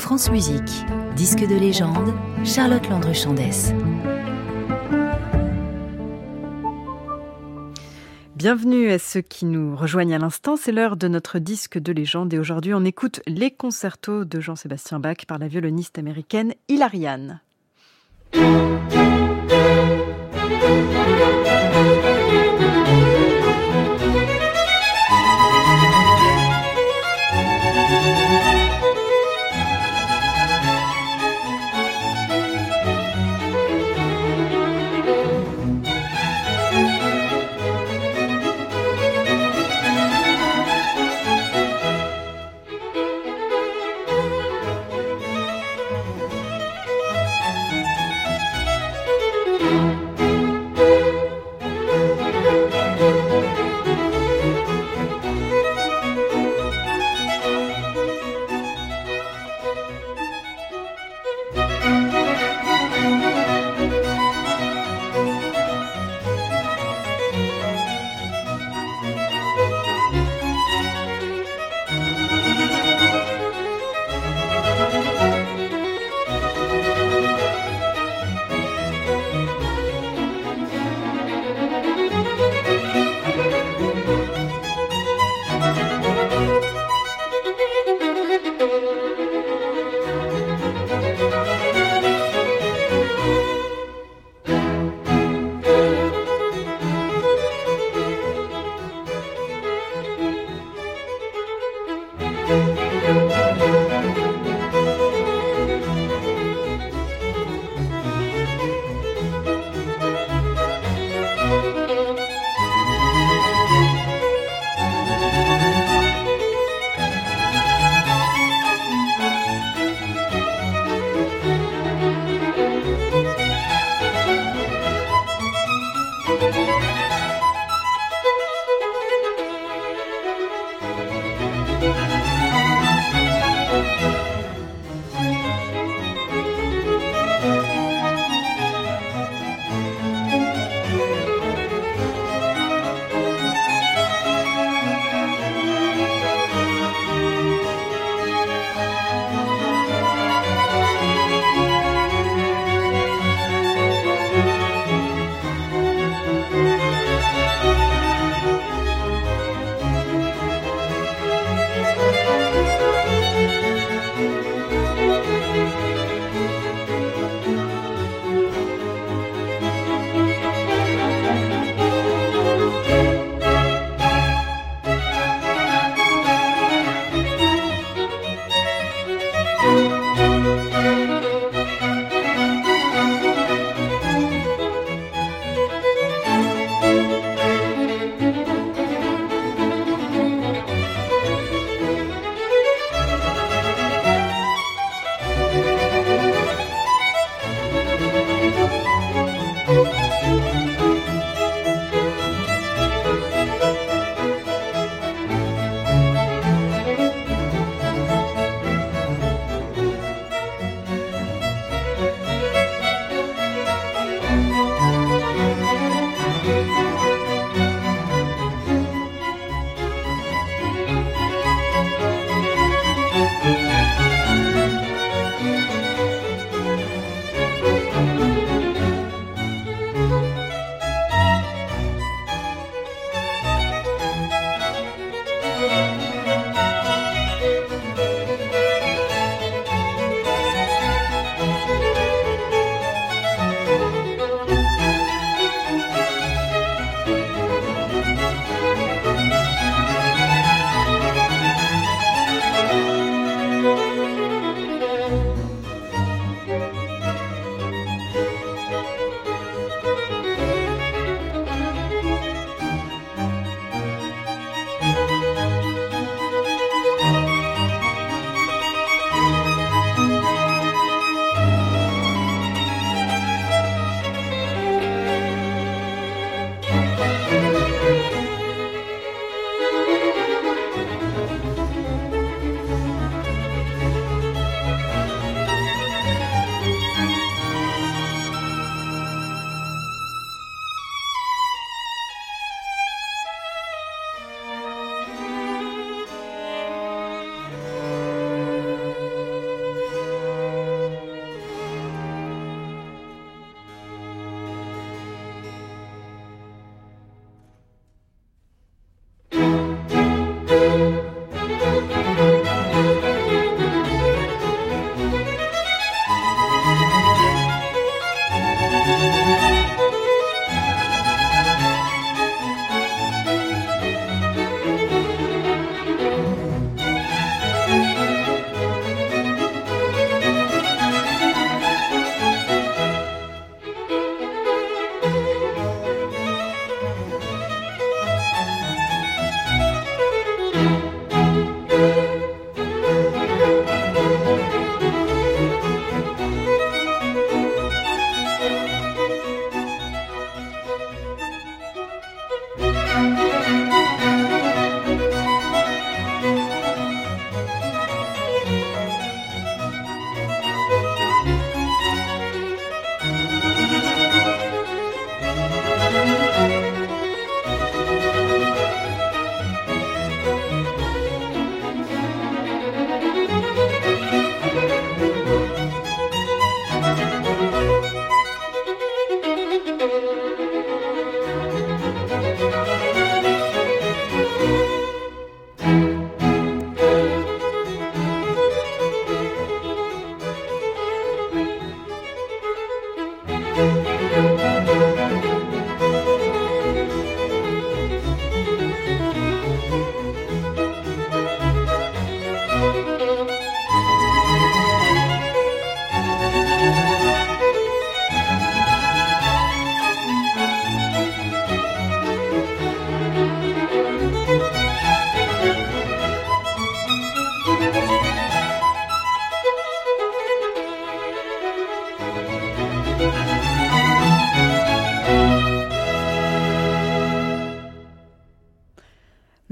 France Musique, disque de légende, Charlotte Landre-Chandès. Bienvenue à ceux qui nous rejoignent à l'instant, c'est l'heure de notre disque de légende et aujourd'hui on écoute les concertos de Jean-Sébastien Bach par la violoniste américaine Hilariane.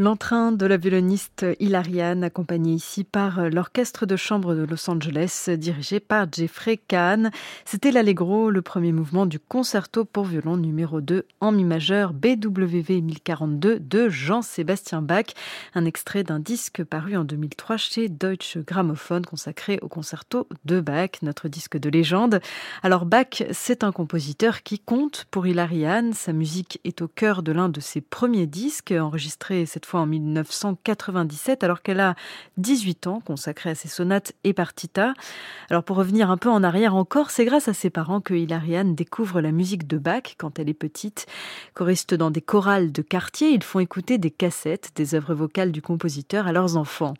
L'entrain de la violoniste Hilariane, accompagnée ici par l'orchestre de chambre de Los Angeles, dirigé par Jeffrey Kahn. C'était l'Allegro, le premier mouvement du concerto pour violon numéro 2 en mi majeur BWV 1042 de Jean-Sébastien Bach, un extrait d'un disque paru en 2003 chez Deutsche Grammophon consacré au concerto de Bach, notre disque de légende. Alors Bach, c'est un compositeur qui compte pour Hilariane. Sa musique est au cœur de l'un de ses premiers disques enregistrés cette en 1997, alors qu'elle a 18 ans, consacrée à ses sonates et partitas. Alors pour revenir un peu en arrière encore, c'est grâce à ses parents que Hilariane découvre la musique de Bach quand elle est petite. Choriste dans des chorales de quartier, ils font écouter des cassettes des œuvres vocales du compositeur à leurs enfants.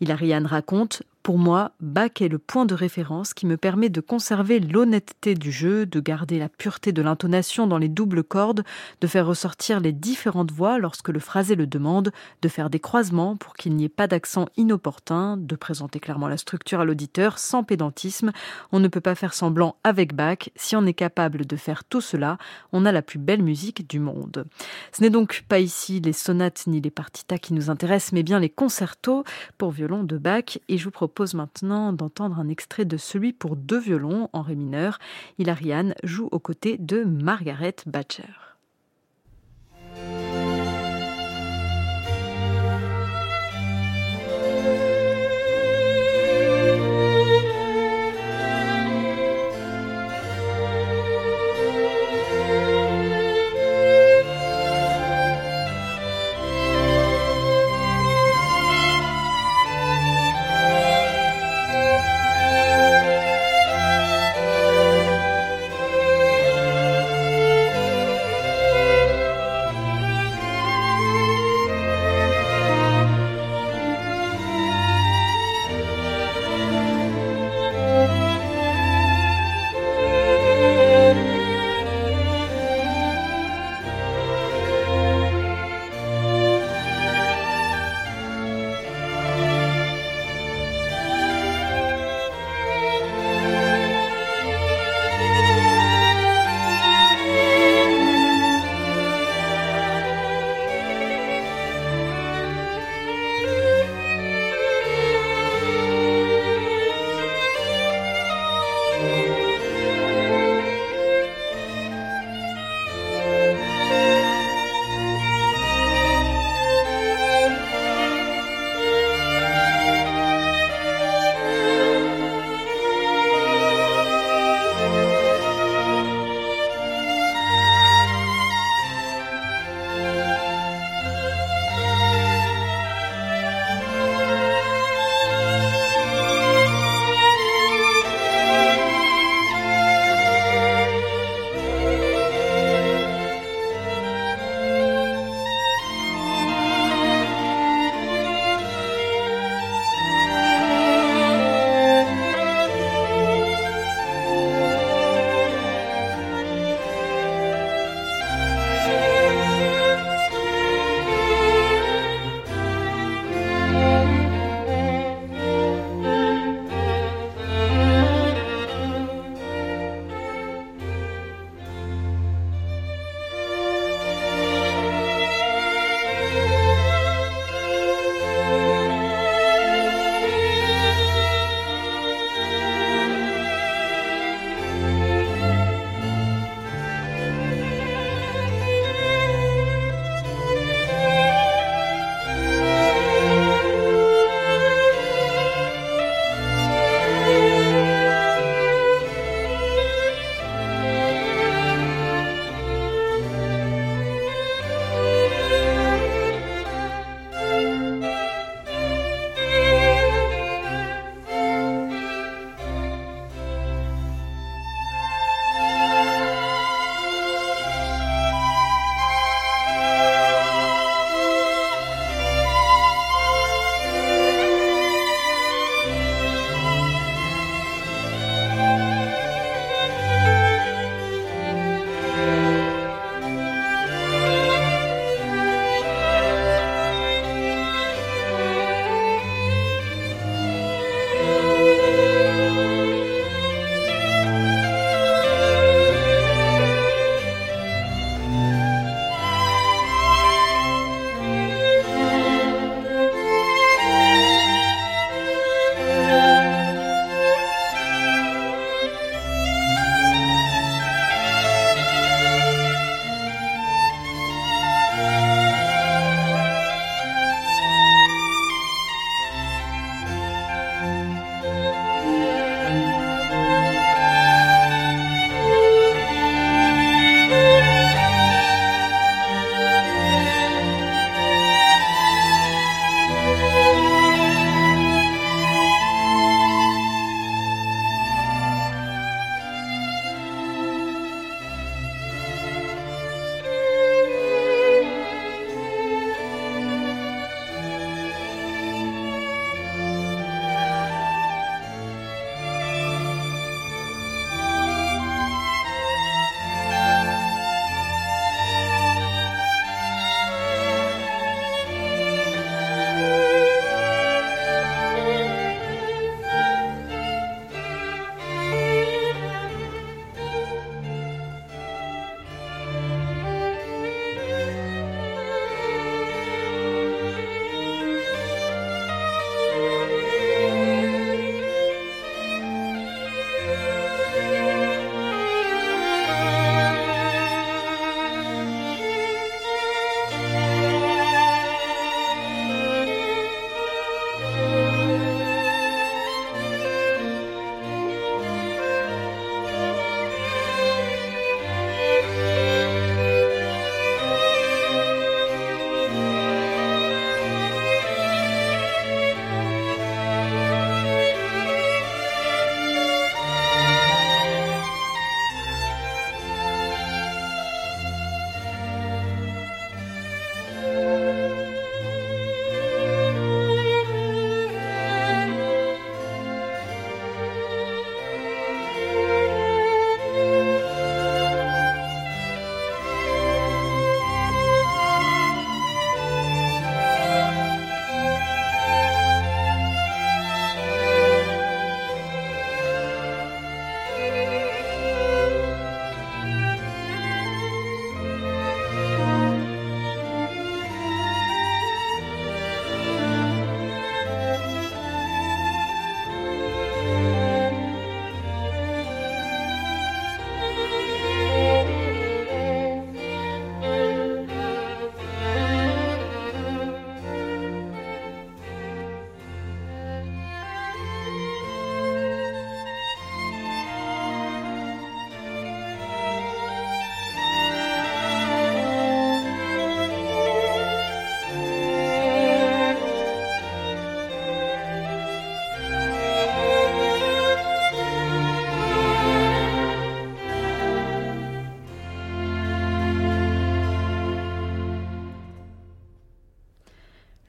Hilariane raconte pour moi, Bach est le point de référence qui me permet de conserver l'honnêteté du jeu, de garder la pureté de l'intonation dans les doubles cordes, de faire ressortir les différentes voix lorsque le phrasé le demande, de faire des croisements pour qu'il n'y ait pas d'accent inopportun, de présenter clairement la structure à l'auditeur sans pédantisme. On ne peut pas faire semblant avec Bach. Si on est capable de faire tout cela, on a la plus belle musique du monde. Ce n'est donc pas ici les sonates ni les partitas qui nous intéressent, mais bien les concertos pour violon de Bach. Et je propose propose maintenant d'entendre un extrait de celui pour deux violons en ré mineur. Hilariane joue aux côtés de Margaret Batcher.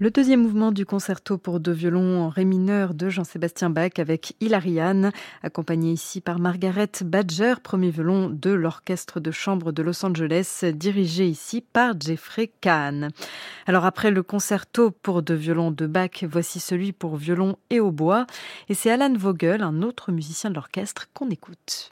Le deuxième mouvement du concerto pour deux violons en ré mineur de Jean-Sébastien Bach avec Hilariane, accompagné ici par Margaret Badger, premier violon de l'Orchestre de chambre de Los Angeles, dirigé ici par Jeffrey Kahn. Alors après le concerto pour deux violons de Bach, voici celui pour violon et hautbois, et c'est Alan Vogel, un autre musicien de l'orchestre, qu'on écoute.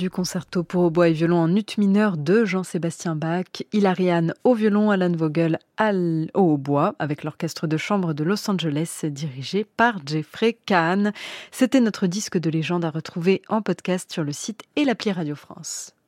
Du concerto pour hautbois et violon en ut mineur de Jean-Sébastien Bach, Hilariane au violon, Alan Vogel au hautbois, avec l'orchestre de chambre de Los Angeles dirigé par Jeffrey Kahn. C'était notre disque de légende à retrouver en podcast sur le site et l'appli Radio France.